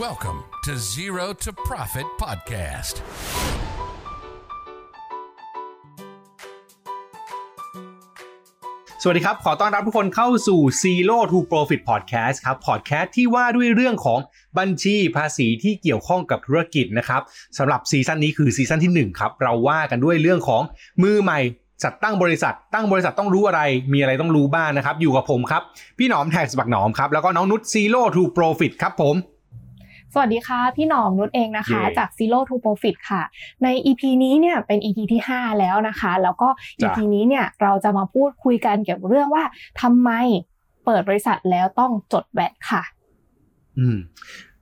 Welcome to Zero to Profit Podcast. สวัสดีครับ ขอต้อนรับทุกคนเข้าสู่ Zero to Profit Podcast ครับ Podcast ที่ว่าด้วยเรื่องของบัญชีภาษีที่เกี่ยวข้องกับธุรกิจนะครับสำหรับซีซั่นนี้คือซีซั่นที่ 1 ครับ เราว่ากันด้วยเรื่องของมือใหม่จัดตั้งบริษัท ตั้งบริษัทต้องรู้อะไร มีอะไรต้องรู้บ้างนะครับ อยู่กับผมครับ พี่หนอมแท็กสบักหนอมครับ แล้วก็น้องนุช Zero to Profit ครับผม สวัสดีค่ะ พี่หนอมนุชเองนะคะเย่จาก Zero to Profit ค่ะ ใน EP นี้เนี่ยเป็น EP ที่ 5 แล้วนะคะ แล้วก็จ้ะ EP นี้เนี่ยเราจะมาพูดคุยกันเกี่ยวกับเรื่องว่าทำไมเปิดบริษัทแล้วต้องจดแวดค่ะ อืม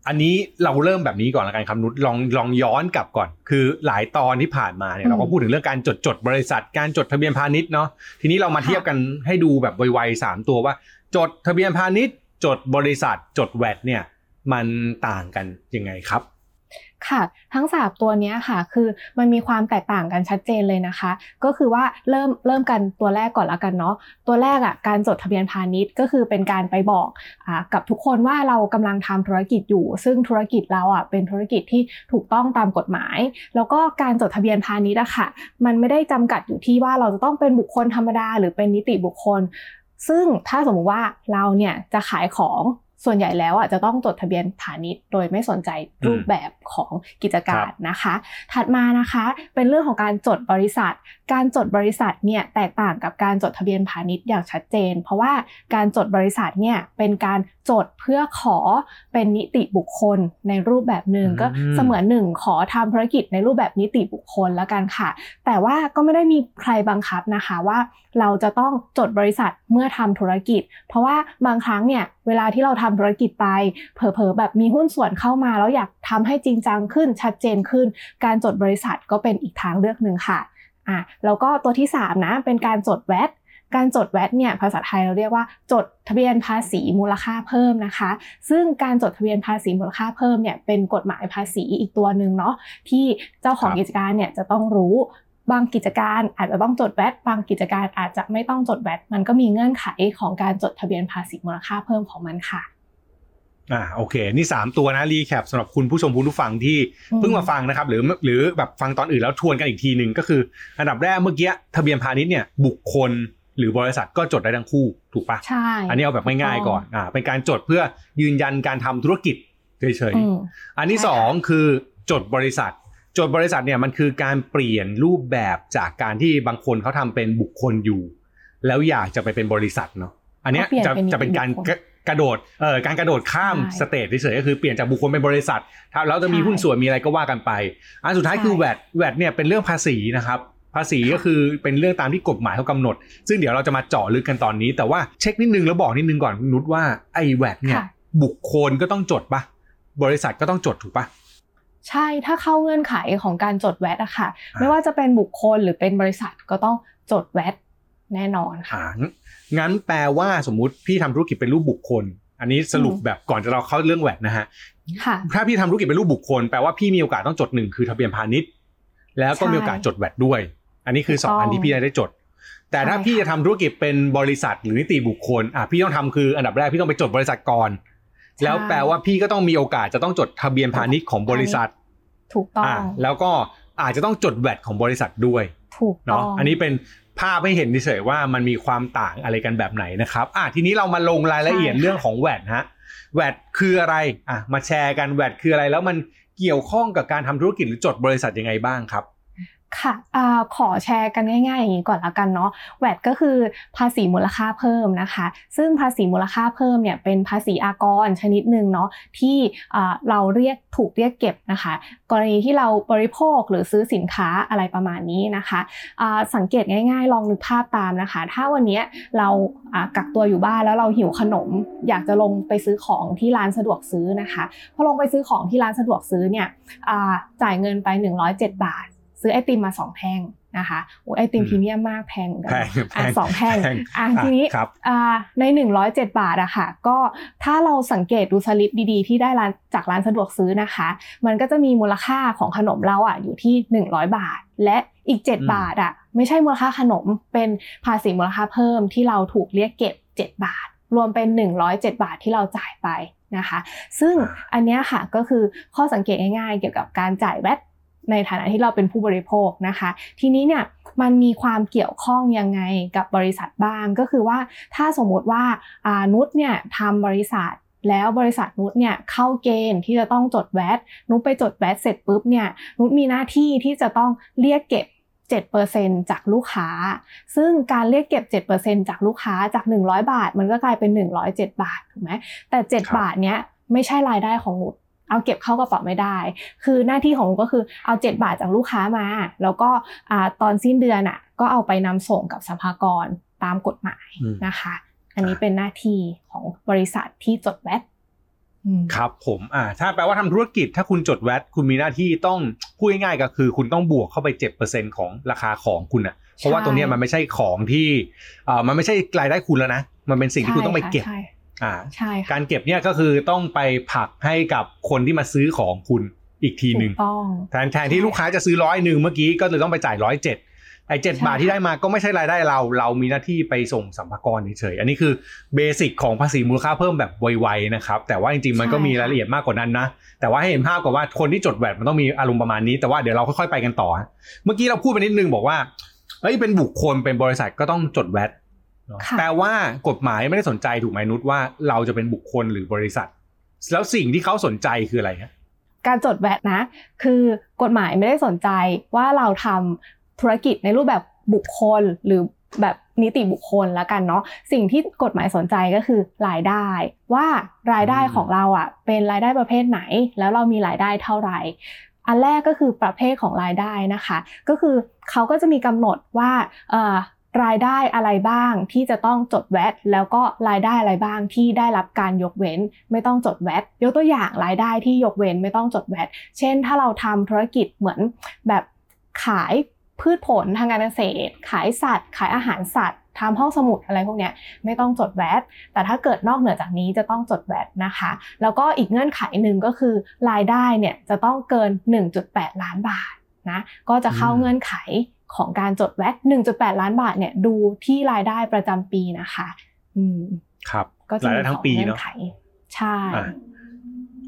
อันนี้เราเริ่มแบบนี้ก่อนละกันครับนุชลองลองย้อนกลับก่อน คือหลายตอนที่ผ่านมาเนี่ยอืมเราก็พูดถึงเรื่องการจดจดบริษัท การจดทะเบียนพาณิชย์เนาะทีนี้เรามาค่ะเทียบกันให้ดูแบบไวๆสามตัวว่า จดทะเบียนพาณิชย์ จดบริษัทจดแวดเนี่ย มันต่างกันยังไงครับค่ะทั้งสามตัวนี้ค่ะคือมันมีความแตกต่างกันชัดเจนเลยนะคะ ก็คือว่าเริ่มเริ่มกันตัวแรกก่อนละกันเนาะตัวแรกอะการจดทะเบียนพาณิชย์ก็คือเป็นการไปบอกอ่ากับทุกคนว่าเรากำลังทำธุรกิจอยู่ ซึ่งธุรกิจเราอะเป็นธุรกิจที่ถูกต้องตามกฎหมาย แล้วก็การจดทะเบียนพาณิชย์อะค่ะ มันไม่ได้จำกัดอยู่ที่ว่าเราจะต้องเป็นบุคคลธรรมดา หรือเป็นนิติบุคคลซึ่งถ้าสมมุติว่าเราเนี่ยจะขายของ ส่วนใหญ่แล้วอะจะต้องจดทะเบียนพาณิชย์โดยไม่สนใจรูปแบบของกิจการนะคะ ถัดมานะคะ เป็นเรื่องของการจดบริษัท การจดบริษัทเนี่ยแตกต่างกับการจดทะเบียนพาณิชย์อย่างชัดเจน เพราะว่าการจดบริษัทเนี่ยเป็นการจดเพื่อขอเป็นนิติบุคคลในรูปแบบหนึ่งอืมก็เสมือนหนึ่งขอทำธุรกิจในรูปแบบนิติบุคคลแล้วกันค่ะ แต่ว่าก็ไม่ได้มีใครบังคับนะคะว่า เราจะต้องจดบริษัทเมื่อทำธุรกิจ เพราะว่าบางครั้งเนี่ยเวลาที่เราทำธุรกิจไป เผลอๆแบบมีหุ้นส่วนเข้ามา แล้วอยากทำให้จริงจังขึ้นชัดเจนขึ้น การจดบริษัทก็เป็นอีกทางเลือกหนึ่งค่ะ อะแล้วก็ตัวที่ 3 นะเป็นการจดแวดการจดแวดเนี่ยภาษาไทยเราเรียกว่าจดทะเบียนภาษีมูลค่าเพิ่มนะคะ ซึ่งการจดทะเบียนภาษีมูลค่าเพิ่มเนี่ยเป็นกฎหมายภาษีอีกตัวหนึ่งเนาะที่เจ้าของกิจการเนี่ยจะต้องรู้บางกิจการอาจจะต้องจดแวดบางกิจการอาจจะไม่ต้องจดแวดมันก็มีเงื่อนไขของการจดทะเบียนภาษีมูลค่าเพิ่มของมันค่ะ อ่าโอเค นี่ 3 ตัวนะรีแคปสำหรับคุณผู้ชมคุณผู้ฟังที่อืมเพิ่งมาฟังนะครับ หรือหรือแบบฟังตอนอื่นแล้วทวนกันอีกทีหนึ่งก็คือ อันดับแรกเมื่อกี้ทะเบียนพาณิชย์เนี่ยบุคคลหรือบริษัทก็จดได้ทั้งคู่ถูกปะใช่อันนี้เอาแบบง่ายๆก่อนอ่าเป็นการจดเพื่อยืนยันการทำธุรกิจเฉยอืมๆอันที่ใช่สองค่ะคือจดบริษัท จดบริษัทเนี่ยมันคือการเปลี่ยนรูปแบบจากการที่บางคนเขาทำเป็นบุคคลอยู่ แล้วอยากจะไปเป็นบริษัทเนาะอันเนี้ยก็เปลี่ยนจะเป็นจะเป็นการบุคคล กระกระโดดเอ่อการกระโดดข้ามใช่สเตจเฉยๆก็คือเปลี่ยนจากบุคคลเป็นบริษัทถ้าแล้วจะมีใช่หุ้นส่วนมีอะไรก็ว่ากันไป อันสุดท้ายใช่คือแวดแวดเนี่ยเป็นเรื่องภาษีนะครับภาษีก็คือเป็นเรื่องตามที่กฎหมายเขากำหนด ซึ่งเดี๋ยวเราจะมาเจาะลึกกันตอนนี้ แต่ว่าเช็คนิดนึงแล้วบอกนิดนึงก่อนนุชว่าไอ้แวดเนี่ยค่ะบุคคลก็ต้องจดปะบริษัทก็ต้องจดถูกปะใช่ถ้าเข้าเงื่อนไขของการจดแวดอะค่ะอ่าไม่ว่าจะเป็นบุคคลหรือเป็นบริษัทก็ต้องจดแวดแน่นอนค่ะอ่า งั้นงั้นแปลว่าสมมุติพี่ทำธุรกิจเป็นรูปบุคคล อันนี้สรุปอืมแบบก่อนจะเราเข้าเรื่องแวดนะฮะค่ะถ้าพี่ทำธุรกิจเป็นรูปบุคคลแปลว่าพี่มีโอกาสต้องจดหนึ่งคือทะเบียนพาณิชย์ แล้วก็ใช่มีโอกาสจดแวดด้วย อันนี้คือสองถูกต้องอันที่พี่ได้จด แต่ถ้าใช่พี่ค่ะจะทำธุรกิจเป็นบริษัทหรือนิติบุคคลอะพี่ต้องทำคืออันดับแรกพี่ต้องไปจดบริษัทก่อน แล้วแปลว่าพี่ก็ต้องมีโอกาสจะต้องจดทะเบียนพาณิชย์ของบริษัท ถูกต้องอ่าแล้วก็อาจจะต้องจดแวดของบริษัทด้วยถูกต้อเนาะงอันนี้เป็น ภาพให้เห็นเฉยๆว่ามันมีความต่างอะไรกันแบบไหนนะครับอะทีนี้เรามาลงรายละเอียดใช่ค่ะเรื่องของแวดฮะแวดคืออะไรอะมาแชร์กันแวดคืออะไรแล้วมันเกี่ยวข้องกับการทำธุรกิจหรือจดบริษัทยังไงบ้างครับ ค่ะอขอแชร์กันง่าย ๆ อย่างนี้ก่อนละกันเนาะแวดก็คือภาษีมูลค่าเพิ่มนะคะ ซึ่งภาษีมูลค่าเพิ่มเนี่ยเป็นภาษีอากรชนิดหนึ่งเนาะที่อ่เราเรียกถูกเรียกเก็บนะคะ กรณีที่เราบริโภคหรือซื้อสินค้าอะไรประมาณนี้นะคะสังเกตง่ายๆ ลองนึกภาพตามนะคะ ถ้าวันนี้เรากักตัวอยู่บ้านแล้วเราหิวขนม อยากจะลงไปซื้อของที่ร้านสะดวกซื้อนะคะพอลงไปซื้อของที่ร้านสะดวกซื้อเนี่ยจ่ายเงินไป 107 บาท ซื้อไอติมมาสองแท่งนะคะโอ้ไอติมอืมพรีเมียมมากแพงเหมือนกันแพงอะแพงสองแท่งแพงอะอะทีนี้ครับอ่าใน 107 บาทอะค่ะก็ถ้าเราสังเกตดูสลิปดีๆ ที่ได้ร้านจากร้านสะดวกซื้อนะคะ มันก็จะมีมูลค่าของขนมเราอะอยู่ที่ 100 บาท และอีกอืม7บาทอะไม่ใช่มูลค่าขนมเป็นภาษีมูลค่าเพิ่มที่เราถูกเรียกเก็บ 7 บาท รวมเป็น 107 บาทที่เราจ่ายไปนะคะ ซึ่งอันเนี้ยค่ะก็คือข้อสังเกตง่ายๆ เกี่ยวกับการจ่ายแวต ในฐานะที่เราเป็นผู้บริโภคนะคะ ทีนี้เนี่ยมันมีความเกี่ยวข้องยังไงกับบริษัทบ้างก็คือว่าถ้าสมมติว่านุชเนี่ยทำบริษัทแล้วบริษัทนุชเนี่ยเข้าเกณฑ์ที่จะต้องจดแวตนุชไปจดแวตเสร็จปุ๊บเนี่ยนุชมีหน้าที่ที่จะต้องเรียกเก็บ 7%จากลูกค้า ซึ่งการเรียกเก็บ 7%จากลูกค้าจาก 100 บาท มันก็กลายเป็น 107 บาทถูกไหมแต่ 7 บาทเนี้ยไม่ใช่รายได้ของนุช เอาเก็บเข้ากระเป๋าไม่ได้ คือหน้าที่ของนุชก็คือเอา 7 บาทจากลูกค้ามา แล้วก็ตอนสิ้นเดือนอะก็เอาไปนำส่งกับสัมภากรตามกฎหมายนะคะ อันนี้เป็นหน้าที่ของบริษัทที่จดแวตครับผมอ่าถ้าแปลว่าทำธุรกิจถ้าคุณจดแวตคุณมีหน้าที่ต้องพูดง่ายๆก็คือ คุณต้องบวกเข้าไปเจ็ดเปอร์เซ็นของราคาของคุณอะเพราะว่าตรงนี้มันไม่ใช่ของที่อ่ามันไม่ใช่รายได้คุณแล้วนะ มันเป็นสิ่งที่คุณต้องไปเก็บ อ่าใช่การเก็บเนี่ยก็คือต้องไปผักให้กับคนที่มาซื้อของคุณอีกทีหนึ่งแทนแทนที่ลูกค้าจะซื้อร้อยหนึ่งเมื่อกี้ก็เลยต้องไปจ่ายร้อยเจ็ดไอ้เจ็ดบาทที่ได้มาก็ไม่ใช่รายได้เรา เรามีหน้าที่ไปส่งสัมภาระเฉยอันนี้คือเบสิกของภาษีมูลค่าเพิ่มแบบไวๆนะครับ แต่ว่าจริงๆมันก็มีรายละเอียดมากกว่านั้นนะ แต่ว่าให้เห็นภาพก่อนว่าคนที่จดแวดมันต้องมีอารมณ์ประมาณนี้ แต่ว่าเดี๋ยวเราค่อยๆไปกันต่อ เมื่อกี้เราพูดไปนิดนึงบอกว่าเอ้ยเป็นบุคคลเป็นบริษัทก็ต้องจดแวด แปลว่ากฎหมายไม่ได้สนใจถูกไหมนุชว่าเราจะเป็นบุคคลหรือบริษัท แล้วสิ่งที่เขาสนใจคืออะไรฮะการจดแวดนะ คือกฎหมายไม่ได้สนใจว่าเราทำธุรกิจในรูปแบบบุคคลหรือแบบนิติบุคคลแล้วกันเนาะสิ่งที่กฎหมายสนใจก็คือรายได้ ว่ารายได้ของเราอะ เป็นรายได้ประเภทไหน แล้วเรามีรายได้เท่าไหร่อันแรกก็คือประเภทของรายได้นะคะ ก็คือเขาก็จะมีกำหนดว่า รายได้อะไรบ้างที่จะต้องจดแวตแล้วก็รายได้อะไรบ้างที่ได้รับการยกเว้น ไม่ต้องจดแวตยกตัวอย่างรายได้ที่ยกเว้นไม่ต้องจดแวตเช่น ถ้าเราทำธุรกิจเหมือนแบบขายพืชผลทางการเกษตร ขายสัตว์ ขายอาหารสัตว์ทำห้องสมุดอะไรพวกนี้ไม่ต้องจดแวตแต่ถ้าเกิดนอกเหนือจากนี้จะต้องจดแวตนะคะ แล้วก็อีกเงื่อนไขหนึ่งก็คือรายได้เนี่ยจะต้องเกิน 1.8 ล้านบาทนะก็จะเข้าเงื่อนไข ของการจดแวต1.8 ล้านบาทเนี่ยดูที่รายได้ประจำปีนะคะ อืมครับก็จะมีสองเงื่อนไขใช่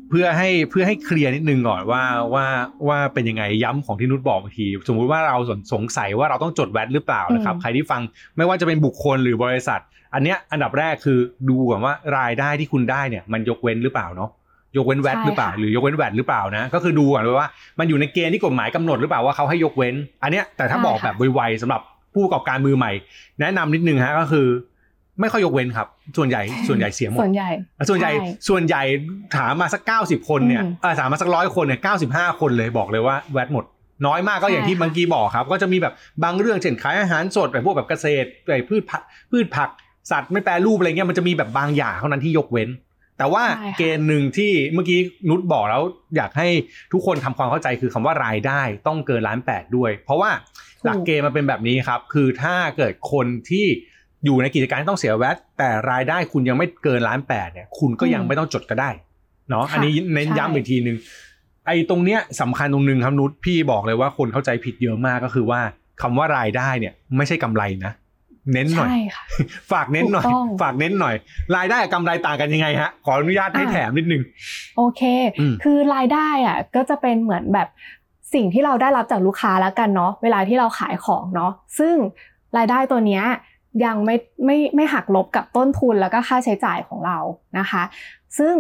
เพื่อให้เพื่อให้เคลียร์นิดนึงก่อนว่าว่าว่าเป็นยังไงย้ำของที่นุชบอกเมื่อกี้สมมุติว่าเราสงสัยว่าเราต้องจดแวดหรือเปล่านะครับ ใครที่ฟังไม่ว่าจะเป็นบุคคลหรือบริษัท อันเนี้ยอันดับแรกคือดูก่อนว่ารายได้ที่คุณได้เนี่ยมันยกเว้นหรือเปล่าเนาะ ยกเว้นแวดหรือเปล่าหรือยกเว้นแวดหรือเปล่านะก็คือดูก่อนเลยว่า มันอยู่ในเกณฑ์ที่กฎหมายกำหนดหรือเปล่าว่าเขาให้ยกเว้น อันเนี้ยแต่ถ้าบอกแบบไวๆสำหรับผู้ประกอบการมือใหม่ แนะนำนิดนึงฮะก็คือ ไม่ค่อยยกเว้นครับ ส่วนใหญ่ส่วนใหญ่เสียหมดส่วนใหญ่ ส่วนใหญ่ส่วนใหญ่ถามมาสักเก้าสิบคนเนี่ยเออถามมาสักร้อยคนเนี่ยเก้าสิบห้าคนเลยบอกเลยว่าแวดหมดน้อยมากก็อย่างที่บางกีบอกครับ ก็จะมีแบบบางเรื่องเช่นขายอาหารสดแบบพวกแบบเกษตรแบบพืชผักพืชผักสัตว์ไม่แปรรูปอะไรเงี้ยมันจะมีแบบบางอย่างเท่านั้นที่ยกเว้น แต่ว่าเกณฑ์หนึ่งที่เมื่อกี้นุชบอกแล้วอยากให้ทุกคนทำความเข้าใจคือคำว่ารายได้ต้องเกินล้านแปดด้วย เพราะว่าหลักเกณฑ์มันเป็นแบบนี้ครับ คือถ้าเกิดคนที่อยู่ในกิจการต้องเสียแวตแต่รายได้คุณยังไม่เกินล้านแปดเนี่ย คุณก็ยังไม่ต้องจดก็ได้เนาะอันนี้เน้นย้ำอีกทีหนึ่งไอ้ตรงเนี้ยสำคัญตรงนึงครับนุชพี่บอกเลยว่าคนเข้าใจผิดเยอะมากก็คือว่าคำว่ารายได้เนี่ย ไม่ใช่กำไรนะ เน้นหน่อย ฝากเน้นหน่อย ฝากเน้นหน่อย รายได้กับกำไรต่างกันยังไงฮะ ขออนุญาตให้แถมนิดนึง โอเค คือรายได้อะก็จะเป็นเหมือนแบบสิ่งที่เราได้รับจากลูกค้าแล้วกันเนาะ เวลาที่เราขายของเนาะ ซึ่งรายได้ตัวเนี้ยยังไม่ไม่ไม่หักลบกับต้นทุนแล้วก็ค่าใช้จ่ายของเรานะคะ ซึ่ง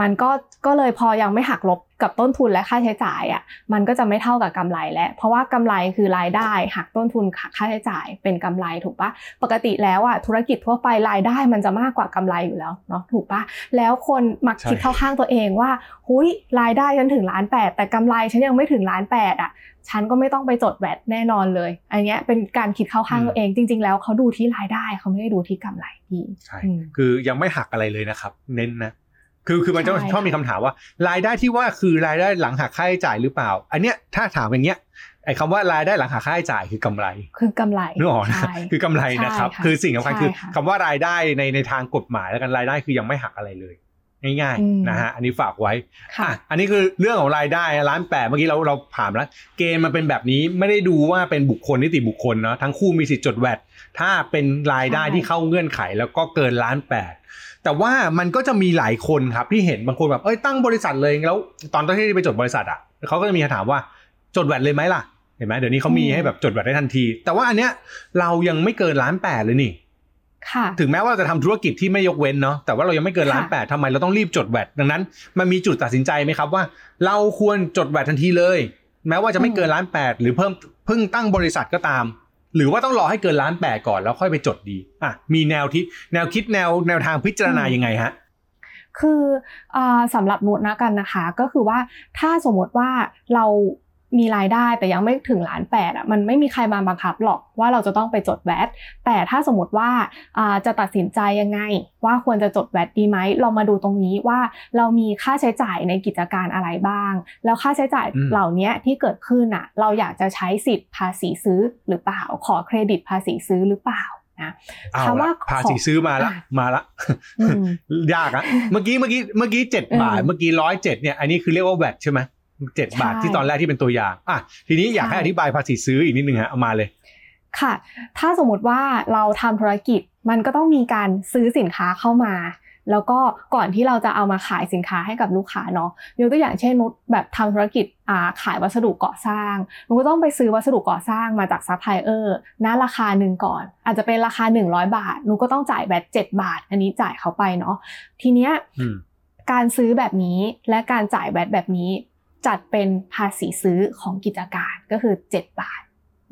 มันก็ก็เลยพอยังไม่หักลบกับต้นทุนและค่าใช้จ่ายอะมันก็จะไม่เท่ากับกำไรแล้ว เพราะว่ากำไรคือรายได้หักต้นทุนหักค่าใช้จ่ายเป็นกำไรถูกปะปกติแล้วอะธุรกิจทั่วไปรายได้มันจะมากกว่ากำไรอยู่แล้วเนาะถูกปะแล้วคนมักคิดเข้าข้างตัวเองว่าหุยรายได้ฉันถึงล้านแปดแต่กำไรฉันยังไม่ถึงล้านแปดอะฉันก็ไม่ต้องไปจดแวดแน่นอนเลย อันนี้เป็นการคิดเข้าข้างตัวเอง จริง ๆ แล้วเขาดูที่รายได้เขาไม่ได้ดูที่กำไรพี่ใช่คือยังไม่หักอะไรเลยนะครับ เน้นนะ คือคือมันจะชอบมีคำถามว่ารายได้ที่ว่าคือรายได้หลังหักค่าใช้จ่ายหรือเปล่า อันเนี้ยถ้าถามอย่างเงี้ยไอ้คำว่ารายได้หลังหักค่าใช้จ่ายคือกำไร คือกำไรนึกออกนะคือกำไรนะครับ คือสิ่งสำคัญคือคำว่ารายได้ในในทางกฎหมายแล้วกันรายได้คือยังไม่หักอะไรเลยง่ายๆนะฮะอันนี้ฝากไว้อะอันนี้คือเรื่องของรายได้ร้านแปดเมื่อกี้เราเราผ่านแล้ว เกณฑ์มันเป็นแบบนี้ไม่ได้ดูว่าเป็นบุคคลนิติบุคคลเนาะทั้งคู่มีสิทธิ์จดแวดถ้าเป็นรายได้ที่เข้าเงื่อนไขแล้วก็เกินล้านแปด แต่ว่ามันก็จะมีหลายคนครับที่เห็นบางคนแบบเอ้ยตั้งบริษัทเลยแล้วตอนที่ไปจดบริษัทอะเขาก็จะมีคำถามว่าจดแวดเลยไหมล่ะเห็นไหมเดี๋ยวนี้เขามีให้แบบจดแวดได้ทันที แต่ว่าอันเนี้ยเรายังไม่เกินล้านแปดเลยนี่ค่ะถึงแม้ว่าเราจะทำธุรกิจที่ไม่ยกเว้นเนาะแต่ว่าเรายังไม่เกินล้านแปดทำไมเราต้องรีบจดแวดดังนั้น มันมีจุดตัดสินใจไหมครับว่า เราควรจดแวดทันทีเลย แม้ว่าจะไม่เกินล้านแปดหรือเพิ่มเพิ่งตั้งบริษัทก็ตาม หรือว่าต้องรอให้เกินล้านแปดก่อนแล้วค่อยไปจดดีอะมีแนวที่แนวคิดแนวแนวทางพิจารณายังไงฮะคืออาสำหรับนุชนะกันนะคะ ก็คือว่าถ้าสมมติว่าเรา มีรายได้แต่ยังไม่ถึงล้านแปดอะมันไม่มีใครมาบังคับหรอกว่าเราจะต้องไปจดแวดแต่ถ้าสมมติว่าอ่าจะตัดสินใจยังไง ว่าควรจะจดแวดดีไหมเรามาดูตรงนี้ว่าเรามีค่าใช้จ่ายในกิจการอะไรบ้าง แล้วค่าใช้จ่ายอืมเหล่านี้ที่เกิดขึ้นอะเราอยากจะใช้สิทธิ์ภาษีซื้อหรือเปล่าขอเครดิตภาษีซื้อหรือเปล่านะเอาคำว่าละภาษีซื้อมาละอะมาละอืมยากอะเมื่อกี้เมื่อกี้เมื่อกี้เจ็ดอืมบาทเมื่อกี้ร้อยเจ็ดเนี่ยอันนี้คือเรียกว่าแวดใช่ไหม เจ็ดใช่บาทที่ตอนแรกที่เป็นตัวอย่างอะทีนี้อยากให้นุชอธิบายภาษีซื้ออีกนิดนึงฮะเอามาเลย ค่ะ ถ้าสมมติว่าเราทำธุรกิจมันก็ต้องมีการซื้อสินค้าเข้ามา แล้วก็ก่อนที่เราจะเอามาขายสินค้าให้กับลูกค้าเนาะยกตัวอย่างเช่นนุชแบบทำธุรกิจอ่าขายวัสดุก่อสร้างนุชก็ต้องไปซื้อวัสดุก่อสร้างมาจากซัพพลายเออร์ณราคาหนึ่งก่อน อาจจะเป็นราคา 100 บาทนุชก็ต้องจ่าย VAT 7บาท อันนี้จ่ายเขาไปเนาะทีเนี้ยอืมการซื้อแบบนี้และการจ่ายแบตแบบนี้ จัดเป็นภาษีซื้อของกิจการก็คือ7บาท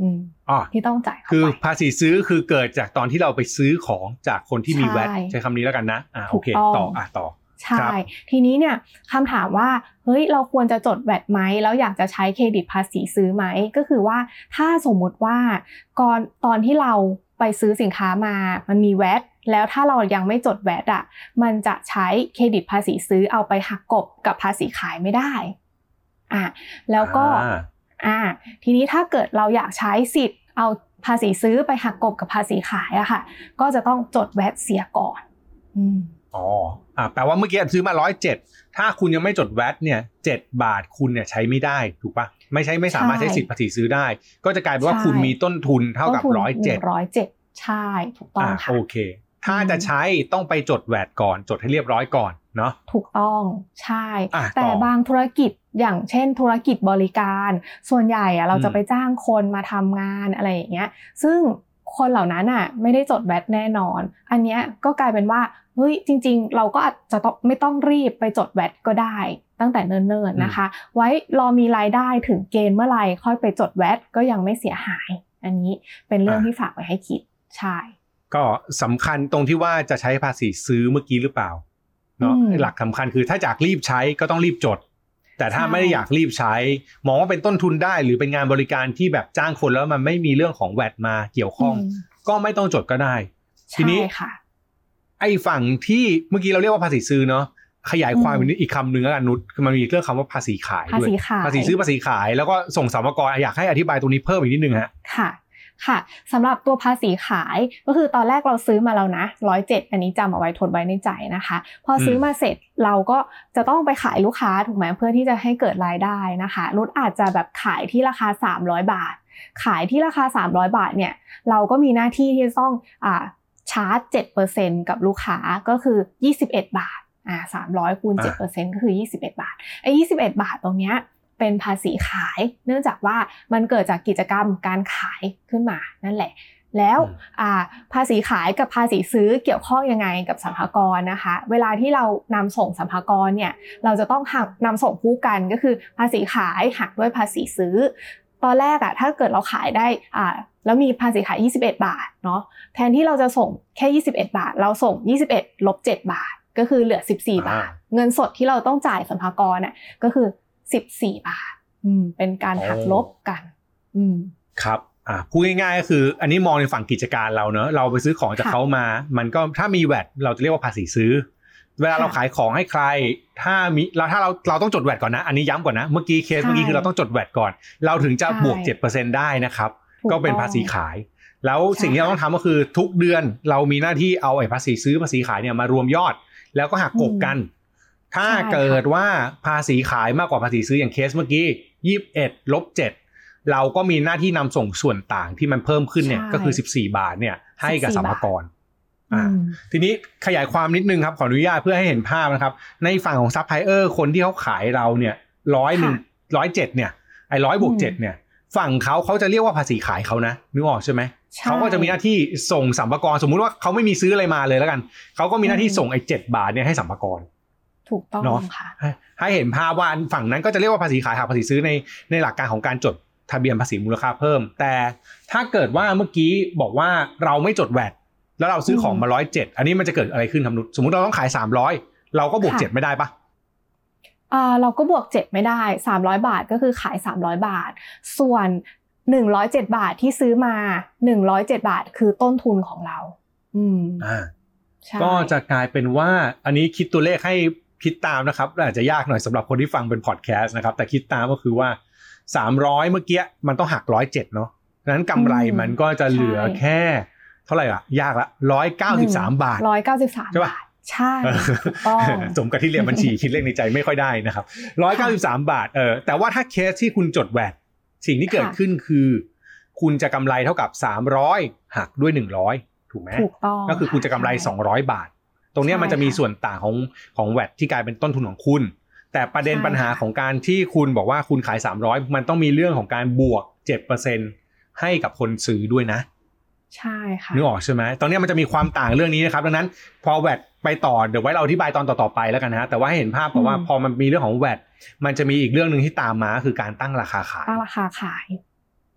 อืมอ๋อที่ต้องจ่ายเข้าคือไปภาษีซื้อคือเกิดจากตอนที่เราไปซื้อของจากคนที่มีใช่แวดใช้คำนี้แล้วกันนะอ่าถูโอกเคต้องต่ออะต่อใช่ครับทีนี้เนี่ยคำถามว่าเฮ้ยเราควรจะจดแวดไหมแล้วอยากจะใช้เครดิตภาษีซื้อไหมก็คือว่าถ้าสมมุติว่าก่อนตอนที่เราไปซื้อสินค้ามา มันมีแวดแล้วถ้าเรายังไม่จดแวดอะมันจะใช้เครดิตภาษีซื้อเอาไปหักกบกับภาษีขายไม่ได้ อะแล้วก็อ่าอ่าทีนี้ถ้าเกิดเราอยากใช้สิทธิ์เอาภาษีซื้อไปหักกบกับภาษีขายอะค่ะ ก็จะต้องจดแวดเสียก่อนอืมอ๋ออ่าแปลว่าเมื่อกี้ซื้อมาร้อยเจ็ดถ้าคุณยังไม่จดแวดเนี่ยเจ็ดบาทคุณเนี่ยใช้ไม่ได้ถูกปะไม่ใช่ไม่สามารถใช่ใช้สิทธิ์ภาษีซื้อได้ ก็จะกลายเป็นว่าใช่คุณมีต้นทุนเท่ากับต้นทุนร้อยเจ็ดร้อยเจ็ดใช่ถูกต้องอ่าค่ะโอเค ถ้าอืมจะใช้ต้องไปจดแวดก่อน จดให้เรียบร้อยก่อน เนาะถูกต้องใช่อะแต่ต่อบางธุรกิจอย่างเช่นธุรกิจบริการ ส่วนใหญ่อะเราจะอืมไปจ้างคนมาทำงานอะไรอย่างเงี้ย ซึ่งคนเหล่านั้นอะไม่ได้จดแวดแน่นอน อันเนี้ยก็กลายเป็นว่าเฮ้ยจริง ๆ เราก็อาจจะต้องไม่ต้องรีบไปจดแวดก็ได้ตั้งแต่เนิ่นๆนะคะ ไว้รอมีรายได้ถึงเกณฑ์เมื่อไหร่ค่อยไปจดแวดก็ยังไม่เสียหาย อันนี้เป็นเรื่องที่ฝากไว้ให้คิดใช่ก็สำคัญตรงที่ว่าจะใช้ภาษีซื้อเมื่อกี้หรือเปล่า เนาะอืมหลักสำคัญคือถ้าอยากรีบใช้ก็ต้องรีบจด แต่ถ้าใช่ไม่ได้อยากรีบใช้ มองว่าเป็นต้นทุนได้ หรือเป็นงานบริการที่แบบจ้างคนแล้วมันไม่มีเรื่องของแวดมาเกี่ยวข้องมก็ไม่ต้องจดก็ได้ ทีนี้ใช่ค่ะไอ้ฝั่งที่เมื่อกี้เราเรียกว่าภาษีซื้อเนาะขยายความอืมอีกอีกคำหนึ่งแล้วกันนุชคือมันมีเรื่องคำว่าภาษีขายภาด้วยษีขายภาษีซื้อภาษีขาย แล้วก็ส่งสรรพากรอยากให้อธิบายตรงนี้เพิ่มอีกนิดนึงฮะค่ะ ค่ะสำหรับตัวภาษีขายก็คือตอนแรกเราซื้อมาแล้วนะร้อยเจ็ดอันนี้จำเอาไว้ทนไว้ในใจนะคะ พอซื้อมาเสร็จเราก็จะต้องไปขายลูกค้าถูกไหมเพื่อที่จะให้เกิดรายได้นะคะนุชอาจจะแบบขายที่ราคา 300 บาท ขายที่ราคา 300 บาทเนี่ยเราก็มีหน้าที่ที่จะต้องอ่าชาร์จ 7%กับลูกค้าก็คือ 21 บาทอ่า300คูณอ่า7%ก็คือ 21 บาทไอ้21 บาทตรงเนี้ย เป็นภาษีขาย เนื่องจากว่ามันเกิดจากกิจกรรมการขายขึ้นมานั่นแหละ แล้วอืมอ่าภาษีขายกับภาษีซื้อเกี่ยวข้องยังไงกับสัมภากระนะคะ เวลาที่เรานำส่งสัมภากระเนี่ยเราจะต้องหักนำส่งคู่กันก็คือภาษีขายหักด้วยภาษีซื้อ ตอนแรกอะถ้าเกิดเราขายได้อ่าแล้วมีภาษีขาย 21 บาทเนาะแทนที่เราจะส่งแค่ 21 บาท เราส่ง 21ลบ7บาทก็คือเหลือ 14 บาท เงินสดที่เราต้องจ่ายสัมภากระเนี่ยก็คือ 14 บาทอืมเป็นการหักลบกัน อืมครับอ่าพูดง่ายๆก็คือ อันนี้มองในฝั่งกิจการเราเนอะเราไปซื้อของจากค่ะเขามา มันก็ถ้ามีแวดเราจะเรียกว่าภาษีซื้อ เวลาค่ะเราขายของให้ใคร ถ้ามีเราถ้าเราเราต้องจดแวดก่อนนะ อันนี้ย้ำก่อนนะ เมื่อกี้เคสใช่เมื่อกี้คือเราต้องจดแวดก่อน เราถึงจะใช่บวก 7%ได้นะครับถูกก็เป็นต้องภาษีขาย แล้วใช่สิ่งที่เราค่ะต้องทำก็คือทุกเดือนเรามีหน้าที่เอาไอ้ภาษีซื้อภาษีขายเนี่ยมารวมยอด แล้วก็หักกลบกัน ถ้าใช่ค่ะเกิดว่าภาษีขายมากกว่าภาษีซื้ออย่างเคสเมื่อกี้ยี่สิบเอ็ดลบเจ็ดเราก็มีหน้าที่นำส่งส่วนต่างที่มันเพิ่มขึ้นเนี่ยใช่ก็คือ 14 บาทเนี่ยให้กับ14สรรพากรอ่าอืมทีนี้ขยายความนิดนึงครับ ขออนุญาตเพื่อให้เห็นภาพนะครับ ในฝั่งของซัพพลายเออร์คนที่เขาขายเราเนี่ยร้อยหนึ่งร้อยเจ็ดเนี่ยไอ้ร้อยบวกอืมเจ็ดเนี่ย ฝั่งเขาเขาจะเรียกว่าภาษีขายเขานะนึกออกใช่ไหมใช่เขาก็จะมีหน้าที่ส่งสัมภาระสมมุติว่าเขาไม่มีซื้ออะไรมาเลยแล้วกันเขาก็มีหน้าที่อืมส่งไอ้เจ็ดบาทเนี่ยให้สัมภาระ ถูกต้องเนอะค่ะให้ให้เห็นภาพว่าฝั่งนั้นก็จะเรียกว่าภาษีขายหักภาษีซื้อในในหลักการของการจดทะเบียนภาษีมูลค่าเพิ่ม แต่ถ้าเกิดว่าเมื่อกี้บอกว่าเราไม่จดแวดแล้วเราซื้อของมาร้อยเจ็ดอันนี้มันจะเกิดอะไรขึ้นครับนุชสมมติเราต้องขายสามร้อยเราก็บวกค่ะเจ็ดไม่ได้ปะอ่าเราก็บวกเจ็ดไม่ได้สามร้อยบาทก็คือขายสามร้อยบาท ส่วนหนึ่งร้อยเจ็ดบาทที่ซื้อมาหนึ่งร้อยเจ็ดบาทคือต้นทุนของเรา อืมอ่าใช่ก็จะกลายเป็นว่าอันนี้คิดตัวเลขให้ คิดตามนะครับอาจจะยากหน่อยสำหรับคนที่ฟังเป็นพอดแคสต์นะครับ แต่คิดตามก็คือว่า 300 เมื่อกี้มันต้องหักร้อยเจ็ดเนาะดังนั้นกำไรมันก็จะเหลือแค่ เท่าไหร่อะ ยากละร้อยเก้าสิบสามบาทร้อยเก้าสิบสามใช่ปะบาทใช่ถูกต้องสมกับที่เรียนบัญชีคิดเลขในใจไม่ค่อยได้นะครับร้อยเก้าสิบสามบาทเออแต่ว่าถ้าเคสที่คุณจดแวดสิ่งที่เกิดค่ะขึ้นคือ คุณจะกำไรเท่ากับสามร้อยหักด้วยหนึ่งร้อยถูกไหมถูกต้องก็คือคุณจะกำไรใช่200บาท ตรงเนี้ยใช่มันจะมีค่ะส่วนต่างของของแวดที่กลายเป็นต้นทุนของคุณ แต่ประเด็นใช่ปัญหาค่ะของการที่คุณบอกว่าคุณขาย 300 มันต้องมีเรื่องของการบวก 7%ให้กับคนซื้อด้วยนะ ใช่ค่ะนึกออกใช่ไหมตอนเนี้ยมันจะมีความต่างเรื่องนี้นะครับดังนั้นพอแวดไปต่อเดี๋ยวไว้เราอธิบายตอนต่อๆไปแล้วกันนะฮะแต่ว่าให้เห็นภาพก่อนว่าอืมพอมันมีเรื่องของแวดมันจะมีอีกเรื่องหนึ่งที่ตามมาคือการตั้งราคาขายตั้งราคาขาย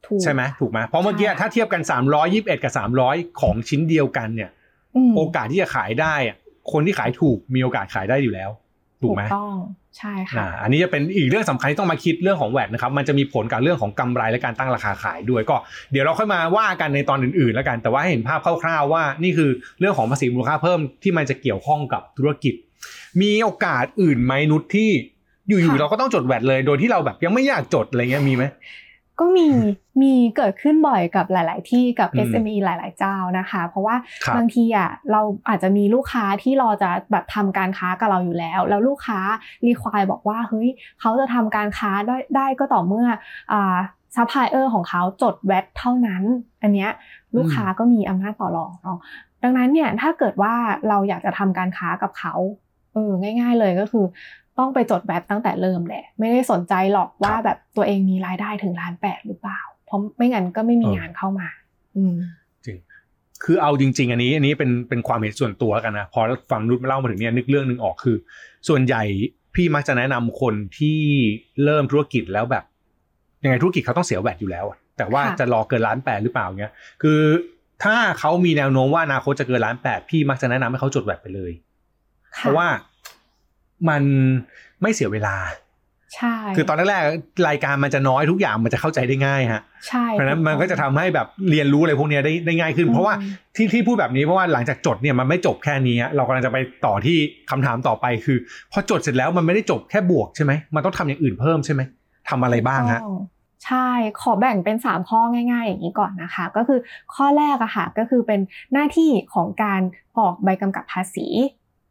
ถูกใช่ไหมถูกไหมเพราะเมื่อกี้ใช่ถ้าเทียบกัน 321 กับ 300 ของชิ้นเดียวกันเนี่ยมโอกาสที่จะขายได้อะ คนที่ขายถูกมีโอกาสขายได้อยู่แล้วถูกไหมต้องใช่ค่ะอ่าอันนี้จะเป็นอีกเรื่องสำคัญที่ต้องมาคิดเรื่องของแวดนะครับมันจะมีผลกับเรื่องของกำไรและการตั้งราคาขายด้วยก็ เดี๋ยวเราค่อยมาว่ากันในตอนอื่นๆ แล้วกัน แต่ว่าให้เห็นภาพคร่าวๆว่านี่คือเรื่องของภาษีมูลค่าเพิ่มที่มันจะเกี่ยวข้องกับธุรกิจ มีโอกาสอื่นไหมนุชที่อยู่ๆค่ะเราก็ต้องจดแวดเลย โดยที่เราแบบยังไม่อยากจดอะไรเงี้ยมีไหม ก็มีมีเกิดขึ้นบ่อยกับหลาย ๆ ที่กับอืม SME หลาย ๆ เจ้านะคะ เพราะว่าครับบางทีอะเราอาจจะมีลูกค้าที่รอจะแบบทำการค้ากับเราอยู่แล้ว แล้วลูกค้ารีควายบอกว่าเฮ้ยเขาจะทำการค้าได้ได้ก็ต่อเมื่ออ่าซัพพลายเออร์ของเขาจด VAT เท่านั้น อันเนี้ยลูกค้าก็มีอำนาจต่อรองเนาะดังนั้นเนี่ยถ้าเกิดว่าเราอยากจะทำการค้ากับเขาเออง่าย ๆ เลยก็คือ ต้องไปจด VAT ตั้งแต่เริ่มแหละ ไม่ได้สนใจหรอกว่าแบบตัวเองมีรายได้ถึงล้านแปดหรือเปล่า เพราะไม่งั้นก็ไม่มีเอองานเข้ามา อืมจริง คือเอาจริง ๆ อันนี้ อันนี้เป็นเป็นความเห็นส่วนตัวแล้วกันนะพอฟังนุชมาเล่ามาถึงเนี่ยนึกเรื่องหนึ่งออกคือ ส่วนใหญ่พี่มักจะแนะนำคนที่เริ่มธุรกิจแล้วแบบยังไงธุรกิจเขาต้องเสียแวดอยู่แล้วอะแต่ว่าค่ะจะรอเกินล้านแปดหรือเปล่าเงี้ยคือถ้าเขามีแนวโน้มว่าอนาคตจะเกินล้านแปดพี่มักจะแนะนำให้เขาจดแวดไปเลย เพค่ะราะว่า มันไม่เสียเวลา ใช่ คือตอนแรกๆรายการมันจะน้อยทุกอย่างมันจะเข้าใจได้ง่ายฮะใช่เพราะฉะนั้นมันก็จะทำให้แบบเรียนรู้อะไรพวกเนี้ยได้ได้ง่ายขึ้น เพราะว่าที่ที่พูดแบบนี้เพราะว่าหลังจากจดเนี่ยมันไม่จบแค่นี้ฮะเรากำลังจะไปต่อที่คำถามต่อไปคือ พอจดเสร็จแล้วมันไม่ได้จบแค่บวกใช่ไหมมันต้องทำอย่างอื่นเพิ่มใช่ไหมทำอะไรบ้างฮะต้องใช่ ขอแบ่งเป็น 3 ข้อง่าย ๆ อย่างนี้ก่อนนะคะ ก็คือข้อแรกอะค่ะ ก็คือเป็นหน้าที่ของการออกใบกำกับภาษี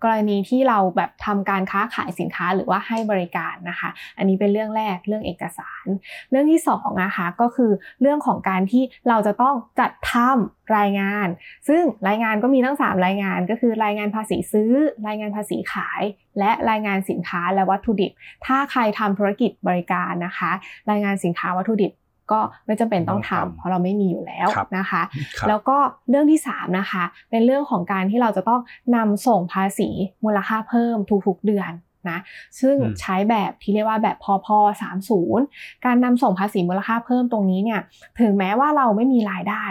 กรณีที่เราแบบทำการค้าขายสินค้าหรือว่าให้บริการนะคะ อันนี้เป็นเรื่องแรกเรื่องเอกสาร เรื่องที่สองนะคะก็คือเรื่องของการที่เราจะต้องจัดทำรายงาน ซึ่งรายงานก็มีทั้ง 3 รายงาน ก็คือรายงานภาษีซื้อ รายงานภาษีขาย และรายงานสินค้าและวัตถุดิบ ถ้าใครทำธุรกิจบริการนะคะ รายงานสินค้าวัตถุดิบ ก็ไม่จำเป็นต้องต้องทำทำเพราะเราไม่มีอยู่แล้วครับนะคะครับแล้วก็เรื่องที่3นะคะเป็นเรื่องของการที่เราจะต้องนำส่งภาษีมูลค่าเพิ่มทุกๆเดือนนะซึ่งอืมใช้แบบที่เรียกว่าแบบพอพอ30 การนำส่งภาษีมูลค่าเพิ่มตรงนี้เนี่ยถึงแม้ว่าเราไม่มีรายได้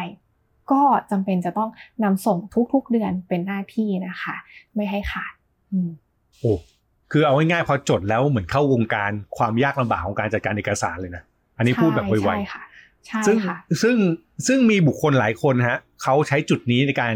ก็จำเป็นจะต้องนำส่งทุกๆเดือนเป็นหน้าที่นะคะ ไม่ให้ขาดอืมโอ้คือเอาง่ายๆพอจดแล้วเหมือนเข้าวงการความยากลำบากของการจัดการเอกสารเลยนะ อันนี้พูดแบบไวใช่ๆค่ะใช่ซึ่งค่ะซึ่งซึ่งมีบุคคลหลายคนฮะเขาใช้จุดนี้ในการ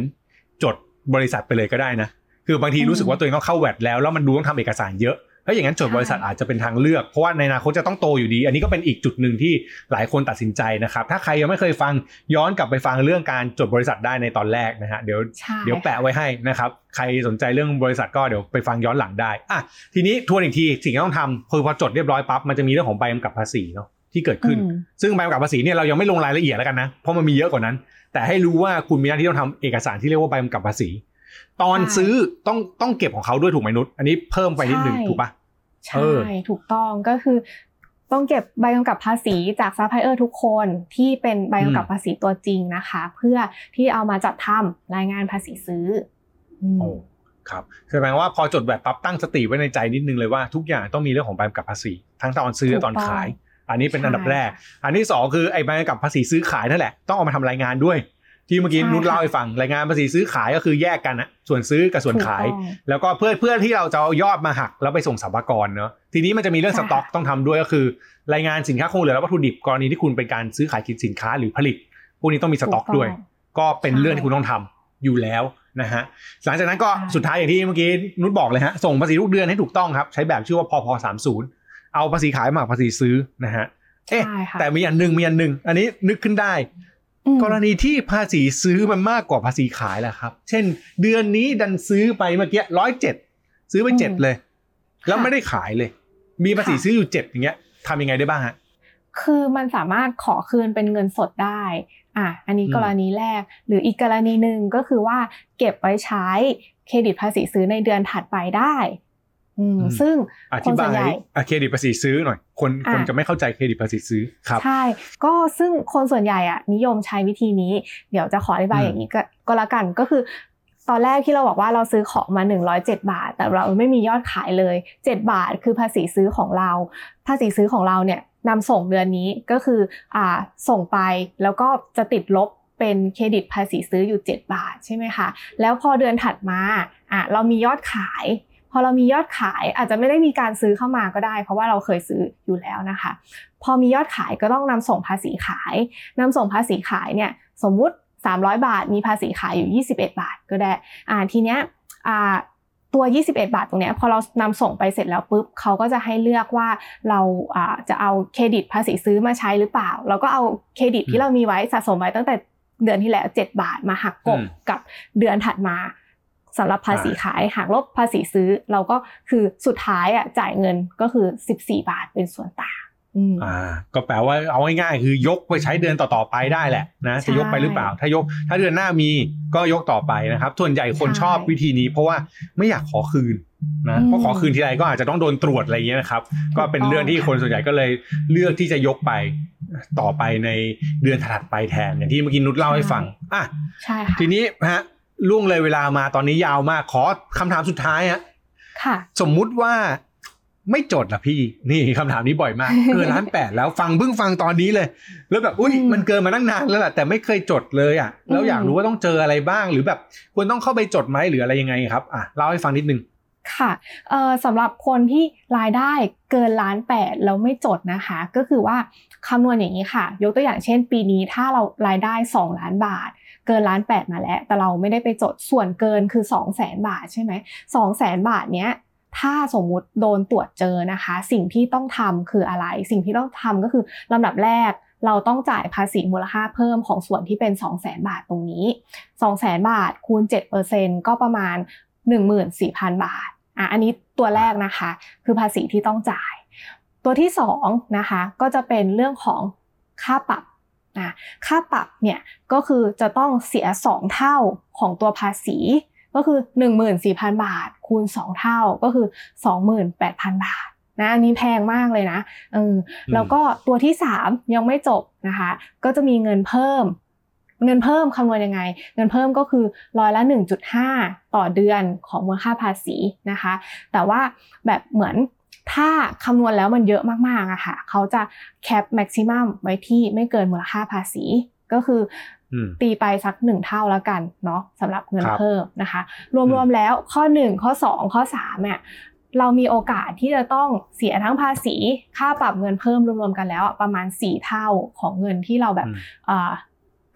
จดบริษัทไปเลยก็ได้นะ คือบางทีอืมรู้สึกว่าตัวเองต้องเข้าแวดแล้วแล้วมันดูต้องทำเอกสารเยอะถ้าอย่างนั้นจดใช่บริษัทอาจจะเป็นทางเลือก เพราะว่าในอนาคตจะต้องโตอยู่ดี อันนี้ก็เป็นอีกจุดหนึ่งที่หลายคนตัดสินใจนะครับ ถ้าใครยังไม่เคยฟังย้อนกลับไปฟังเรื่องการจดบริษัทได้ในตอนแรกนะฮะเดี๋ยวใช่เดี๋ยวแปะไว้ให้นะครับ ใครสนใจเรื่องบริษัทก็เดี๋ยวไปฟังย้อนหลังได้อะทีนี้ทวนอีกทีสิ่งที่ต้องทำคือพอจดเรียบร้อยปั๊บมันจะมีเรื่องของใบกำกับภาษีเนาะ ที่เกิดขึ้นอืมซึ่งใบกำกับภาษีเนี่ยเรายังไม่ลงรายละเอียดแล้วกันนะ เพราะมันมีเยอะกว่านั้น แต่ให้รู้ว่าคุณมีหน้าที่ต้องทำเอกสารที่เรียกว่าใบกำกับภาษี ตอนใช่ซื้อต้องต้องเก็บของเขาด้วยถูกไหมนุชอันนี้เพิ่มไปนิดหนึ่งใช่ถูกปะใช่เออถูกต้องก็คือ ต้องเก็บใบกำกับภาษีจากซัพพลายเออร์ทุกคนที่เป็นใบกำกับภาษีตัวจริงนะคะ เพื่อที่เอามาจัดทำรายงานภาษีซื้ออืมโอ้ครับแสดงว่าพอจด VAT ปั๊บตั้งสติไว้ในใจนิดนึงเลยว่าทุกอย่างต้องมีเรื่องของใบกำกับภาษี ทั้งตอนซื้อและตอนขาย อันนี้เป็นอันดับแรก อันที่สองคือไอ้ใบกำกับภาษีซื้อขายนั่นแหละต้องเอามาทำรายงานด้วย ที่เมื่อกี้ใช่นุชเล่าค่ะให้ฟังรายงานภาษีซื้อขายก็คือแยกกันนะส่วนซื้อกับส่วนขายถูกต้องแล้วก็เพื่อเพื่อที่เราจะเอายอดมาหักแล้วไปส่งสรรพากรเนาะทีนี้มันจะมีเรื่องใช่สต็อกต้องทำด้วยก็คือ รายงานสินค้าคงเหลือและวัตถุดิบกรณีที่คุณเป็นการซื้อขายสินค้าหรือผลิตพวกนี้ต้องมีสต็อกด้วย ก็เป็นใช่เรื่องที่คุณต้องทำอยู่แล้วนะฮะหลังจากนั้นก็ใช่สุดท้ายอย่างที่เมื่อกี้นุชบอกเลยฮะส่งภาษีทุกเดือนให้ถูกต้องครับใช้แบบชื่อว่าพพสามศูนย์ เอาภาษีขายมาหักภาษีซื้อนะฮะเอ๊ะใช่ค่ะแต่มีอันหนึ่งมีอันหนึ่งอันนี้นึกขึ้นได้อืมกรณีที่ภาษีซื้อมันมากกว่าภาษีขายแหละครับ เช่น เดือนนี้ดันซื้อไปเมื่อกี้ร้อยเจ็ดซื้อไปเจ็ดเลย แล้วไม่ได้ขายเลย มีภาษีซื้ออยู่เจ็ดอย่างเงี้ยทำยังไงได้บ้างฮะคือมันสามารถขอคืนเป็นเงินสดได้อะอันนี้อืมกรณีแรก หรืออีกกรณีหนึ่งก็คือว่าเก็บไว้ใช้เครดิตภาษีซื้อในเดือนถัดไปได้อืม ซึ่งอคธินส่บาวนใหญ่ยอะเครดิตภาษีซื้อหน่อย คนอะคนจะไม่เข้าใจเครดิตภาษีซื้อครับใช่ก็ซึ่งคนส่วนใหญ่อะนิยมใช้วิธีนี้ เดี๋ยวจะขออธิบายอืมอย่างนี้ก็ก็แล้วกันก็คือตอนแรกที่เราบอกว่าเราซื้อของมา 107 บาท แต่เราไม่มียอดขายเลย 7 บาทคือภาษีซื้อของเรา ภาษีซื้อของเราเนี่ยนำส่งเดือนนี้ก็คืออ่าส่งไปแล้วก็จะติดลบเป็นเครดิตภาษีซื้ออยู่ 7 บาทใช่ไหมคะแล้วพอเดือนถัดมาอะเรามียอดขาย พอเรามียอดขายอาจจะไม่ได้มีการซื้อเข้ามาก็ได้ เพราะว่าเราเคยซื้ออยู่แล้วนะคะ พอมียอดขายก็ต้องนำส่งภาษีขายนำส่งภาษีขายเนี่ยสมมุติ 300 บาท มีภาษีขายอยู่ 21 บาทก็ได้อ่าทีเนี้ยอ่าตัว 21 บาทตรงเนี้ยพอเรานำส่งไปเสร็จแล้วปุ๊บเขาก็จะให้เลือกว่าเราอ่าจะเอาเครดิตภาษีซื้อมาใช้หรือเปล่า เราก็เอาเครดิตที่เรามีไว้สะสมไว้ตั้งแต่เดือนที่แล้ว 7 บาทมาหักกบอืมกับเดือนถัดมา สำหรับภาษีขายหักลบภาษีซื้อ เราก็คือสุดท้ายอะจ่ายเงินก็คือ 14 บาทเป็นส่วนต่างอืมอ่าก็แปลว่าเอาง่ายๆคือยกไปใช้เดือนต่อๆไปได้แหละนะใช่จะยกไปหรือเปล่า ถ้ายก ถ้าเดือนหน้ามีก็ยกต่อไปนะครับ ส่วนใหญ่คนใช่ชอบวิธีนี้ เพราะว่าไม่อยากขอคืนนะอืมเพราะขอคืนทีไรก็อาจจะต้องโดนตรวจอะไรอย่างเงี้ยนะครับ ก็เป็นเรื่องที่คนส่วนใหญ่ก็เลยเลือกที่จะยกไปต่อไปในเดือนถัดไปแทนอย่างที่เมื่อกี้นุชเล่าให้ฟังอะใช่ค่ะทีนี้ฮะ ล่วงเลยเวลามาตอนนี้ยาวมากขอคำถามสุดท้ายฮะค่ะ สมมุติว่าไม่จดล่ะพี่ นี่คำถามนี้บ่อยมากเกินล้านแปดแล้วฟังเพิ่งฟังตอนนี้เลย แล้วแบบอุ้ยอืมมันเกินมาตั้งนานแล้วแหละแต่ไม่เคยจดเลยอะแล้วอืมอยากรู้ว่าต้องเจออะไรบ้างหรือแบบควรต้องเข้าไปจดไหมหรืออะไรยังไงครับอะเล่าให้ฟังนิดนึง ค่ะสำหรับคนที่รายได้เกินล้านแปดแล้วไม่จดนะคะ ก็คือว่าคำนวณอย่างนี้ค่ะ ยกตัวอย่างเช่น ปีนี้ถ้าเรารายได้ 2 ล้านบาท เกินล้านแปดมาแล้ว แต่เราไม่ได้ไปจดส่วนเกินคือ 2 0 0แสนบาทใช่ไหมสองแสนบาทเนี้ยถ้าสมมุติโดนตรวจเจอนะคะ สิ่งที่ต้องทำคืออะไร สิ่งที่ต้องทำก็คือลำดับแรกเราต้องจ่ายภาษีมูลค่าเพิ่มของส่วนที่เป็น 2 0 0แสนบาทตรงนี้ 2 0 0แสนบาทคูณ 7%ก็ประมาณ 14,000 บาทอะอันนี้ตัวแรกนะคะ คือภาษีที่ต้องจ่าย ตัวที่สองนะคะก็จะเป็นเรื่องของค่าปรับนะค่าปรับเนี่ยก็คือจะต้องเสีย 2 เท่าของตัวภาษีก็คือ 14,000 บาท คูณ 2 เท่าก็คือ 28,000 บาทนะอันนี้แพงมากเลยนะเออแล้วก็ตัวที่ 3 ยังไม่จบนะคะ ก็จะมีเงินเพิ่ม เงินเพิ่มคำนวณยังไง เงินเพิ่มก็คือร้อยละ 1.5 ต่อเดือนของมูลค่าภาษีนะคะ แต่ว่าแบบเหมือนถ้าคำนวณแล้วมันเยอะมากๆอะค่ะเขาจะแคปแม็กซิมัมไว้ที่ไม่เกินมูลค่าภาษีก็คืออมตีไปสักหนึ่งเท่าแล้วกันเนาะสำหรับเงินครับเพิ่มนะคะอืมรวมๆแล้วข้อ 1 ข้อ 2 ข้อ3เนี่ยเรามีโอกาสที่จะต้องเสียทั้งภาษี ค่าปรับเงินเพิ่มรวมๆกันแล้วอะประมาณ 4 เท่าของเงินที่เราแบบอืมอ่า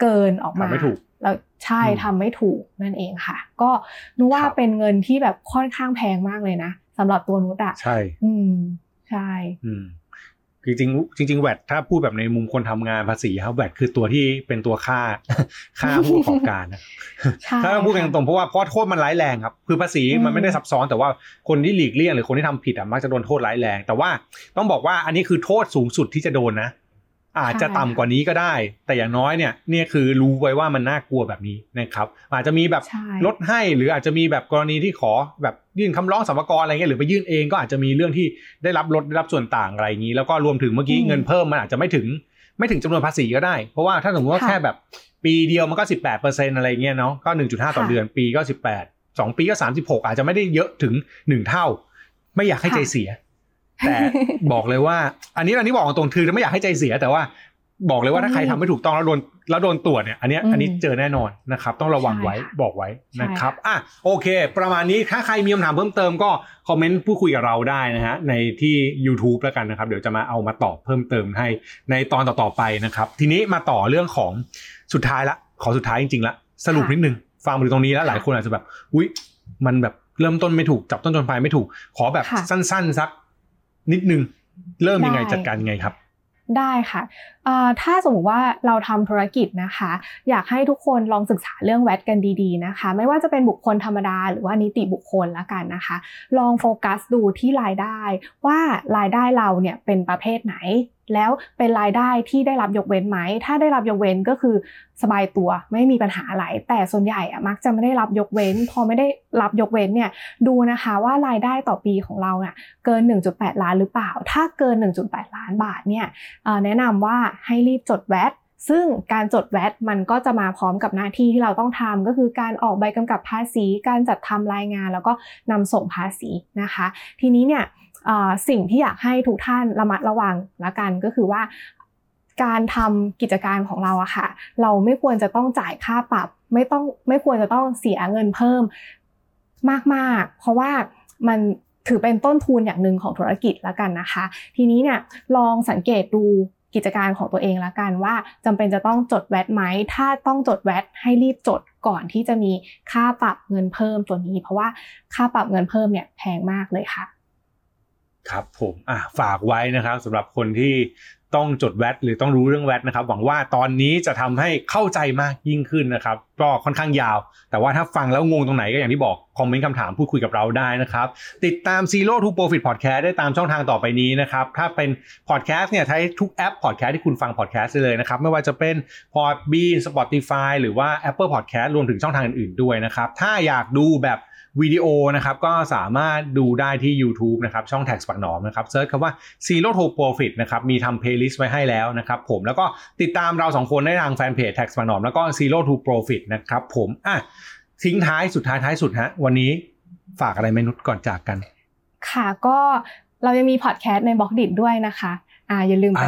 เกินออกมาทำไม่ถูกแล้วใช่อืมทำไม่ถูกนั่นเองค่ะ ก็นึกว่าครับเป็นเงินที่แบบค่อนข้างแพงมากเลยนะสำหรับตัวนุชอะใช่ อืมใช่อืมจริงๆจริงๆแวดถ้าพูดแบบในมุมคนทำงานภาษีครับแวดคือตัวที่เป็นตัวค่าค่าผู้ประกอบการนะใช่ถ้าเราพูดกันตรงๆเพราะว่าเพราะโทษมันร้ายแรงครับ คือภาษีอืมมันไม่ได้ซับซ้อนแต่ว่าคนที่หลีกเลี่ยงหรือคนที่ทำผิดอะมักจะโดนโทษร้ายแรง แต่ว่าต้องบอกว่าอันนี้คือโทษสูงสุดที่จะโดนนะ อาจจะต่ำกว่านี้ก็ได้ แต่อย่างน้อยเนี่ยเนี่ยคือรู้ไว้ว่ามันน่ากลัวแบบนี้นะครับ อาจจะมีแบบใช่ลดให้หรืออาจจะมีแบบกรณีที่ขอแบบยื่นคำร้องสรรพากรอะไรเงี้ยหรือไปยื่นเองก็อาจจะมีเรื่องที่ได้รับลดได้รับส่วนต่างอะไรอย่างนี้ แล้วก็รวมถึงเมื่อกี้เงินเพิ่มมันอาจจะไม่ถึงไม่ถึงจำนวนภาษีก็ได้ เพราะว่าถ้าสมมติว่าแค่แบบปีเดียวมันก็ 18เปอร์เซ็นอะไรเงี้ยเนาะก็ 1.5 ต่อเดือนปีก็ 18 2 ปีก็ 36 อาจจะไม่ได้เยอะถึง 1 เท่า ไม่อยากให้ใจเสีย แต่บอกเลยว่า อันนี้อันนี้บอกตรงๆคือไม่อยากให้ใจเสียแต่ว่าบอกเลยว่าถ้าใครทำไม่ถูกต้องแล้วโดนแล้วโดนตรวจเนี่ยอันเนี้ยอันนี้เจอแน่นอนนะครับ ต้องระวังไว้บอกไว้นะครับอะโอเค ประมาณนี้ถ้าใครมีคำถามเพิ่มเติมก็คอมเมนต์พูดคุยกับเราได้นะฮะในที่ YouTube แล้วกันนะครับ เดี๋ยวจะมาเอามาตอบเพิ่มเติมให้ในตอนต่อๆไปนะครับ ทีนี้มาต่อเรื่องของสุดท้ายละ ขอสุดท้ายจริงๆละ สรุปนิดนึงฟังมาถึงตรงนี้แล้วหลายคนอาจจะแบบอุ้ยมันแบบเริ่มต้นไม่ถูกจับต้นชนปลายไม่ถูก ขอแบบสั้น ๆ สัก นิดนึง เริ่มยังไงจัดการยังไงครับได้ค่ะ ถ้าสมมติว่าเราทำธุรกิจนะคะ อยากให้ทุกคนลองศึกษาเรื่องแวดกันดีๆนะคะ ไม่ว่าจะเป็นบุคคลธรรมดาหรือว่านิติบุคคลละกันนะคะ ลองโฟกัสดูที่รายได้ว่ารายได้เราเนี่ยเป็นประเภทไหน แล้วเป็นรายได้ที่ได้รับยกเว้นไหม ถ้าได้รับยกเว้นก็คือสบายตัวไม่มีปัญหาอะไร แต่ส่วนใหญ่อะมักจะไม่ได้รับยกเว้น พอไม่ได้รับยกเว้นเนี่ยดูนะคะว่ารายได้ต่อปีของเราเนี่ยเกิน 1.8 ล้านหรือเปล่า ถ้าเกิน 1.8 ล้านบาทเนี่ยแนะนำว่าให้รีบจดแวดซึ่งการจดแวดมันก็จะมาพร้อมกับหน้าที่ที่เราต้องทำก็คือการออกใบกำกับภาษี การจัดทำรายงาน แล้วก็นำส่งภาษีนะคะ ทีนี้เนี่ย สิ่งที่อยากให้ทุกท่านระมัดระวังละกันก็คือว่าการทำกิจการของเราอะค่ะ เราไม่ควรจะต้องจ่ายค่าปรับ ไม่ต้องไม่ควรจะต้องเสียเงินเพิ่มมากๆ เพราะว่ามันถือเป็นต้นทุนอย่างหนึ่งของธุรกิจล้วกันนะคะ ทีนี้เนี่ยลองสังเกตดูกิจการของตัวเองละกันว่าจำเป็นจะต้องจดแวดไหม ถ้าต้องจดแวดให้รีบจดก่อนที่จะมีค่าปรับเงินเพิ่มตัวนี้ เพราะว่าค่าปรับเงินเพิ่มเนี่ยแพงมากเลยค่ะ ครับผมอะฝากไว้นะครับสำหรับคนที่ต้องจดแวดหรือต้องรู้เรื่องแวดนะครับ หวังว่าตอนนี้จะทำให้เข้าใจมากยิ่งขึ้นนะครับ ก็ค่อนข้างยาว แต่ว่าถ้าฟังแล้วงงตรงไหนก็อย่างที่บอก คอมเมนต์คำถามพูดคุยกับเราได้นะครับ ติดตาม Zero to Profit Podcast ได้ตามช่องทางต่อไปนี้นะครับ ถ้าเป็นพอดแคสต์เนี่ยใช้ทุกแอปพอดแคสต์ที่คุณฟังพอดแคสต์ได้เลยนะครับ ไม่ว่าจะเป็น Podbean Spotify หรือว่า Apple Podcast รวมถึงช่องทางอื่นๆด้วยนะครับถ้าอยากดูแบบ วิดีโอนะครับก็สามารถดูได้ที่ YouTube นะครับช่อง TAXBugnoms นะครับ search คำว่า Zero to Profit นะครับมีทำ playlist ไว้ให้แล้วนะครับผมแล้วก็ติดตามเราสองคนได้ทาง fanpage TAXBugnoms แล้วก็ Zero to Profit นะครับผมอะทิ้งท้ายสุดท้ายท้ายสุดฮะวันนี้ฝากอะไรไหมนุชก่อนจากกัน ค่ะก็เรายังมีพอดแคสต์ใน Blockdit้วยนะคะ อ่าอย่าลืมไป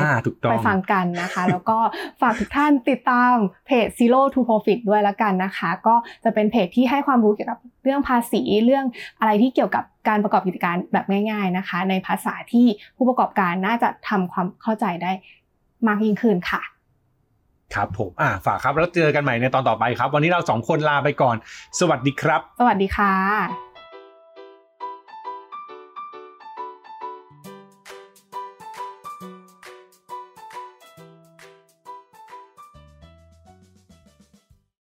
ไปฟังกันนะคะ แล้วก็ฝากทุกท่านติดตามเพจ Zero to Profit ด้วยแล้วกันนะคะ ก็จะเป็นเพจที่ให้ความรู้เกี่ยวกับเรื่องภาษีเรื่องอะไรที่เกี่ยวกับการประกอบกิจการแบบง่าย ๆนะคะ ในภาษาที่ผู้ประกอบการน่าจะทำความเข้าใจได้มากยิ่งขึ้นค่ะครับผมอ่าฝากครับแล้วเจอกันใหม่ในตอนต่อไปครับ วันนี้เราสองคนลาไปก่อน สวัสดีครับ สวัสดีค่ะ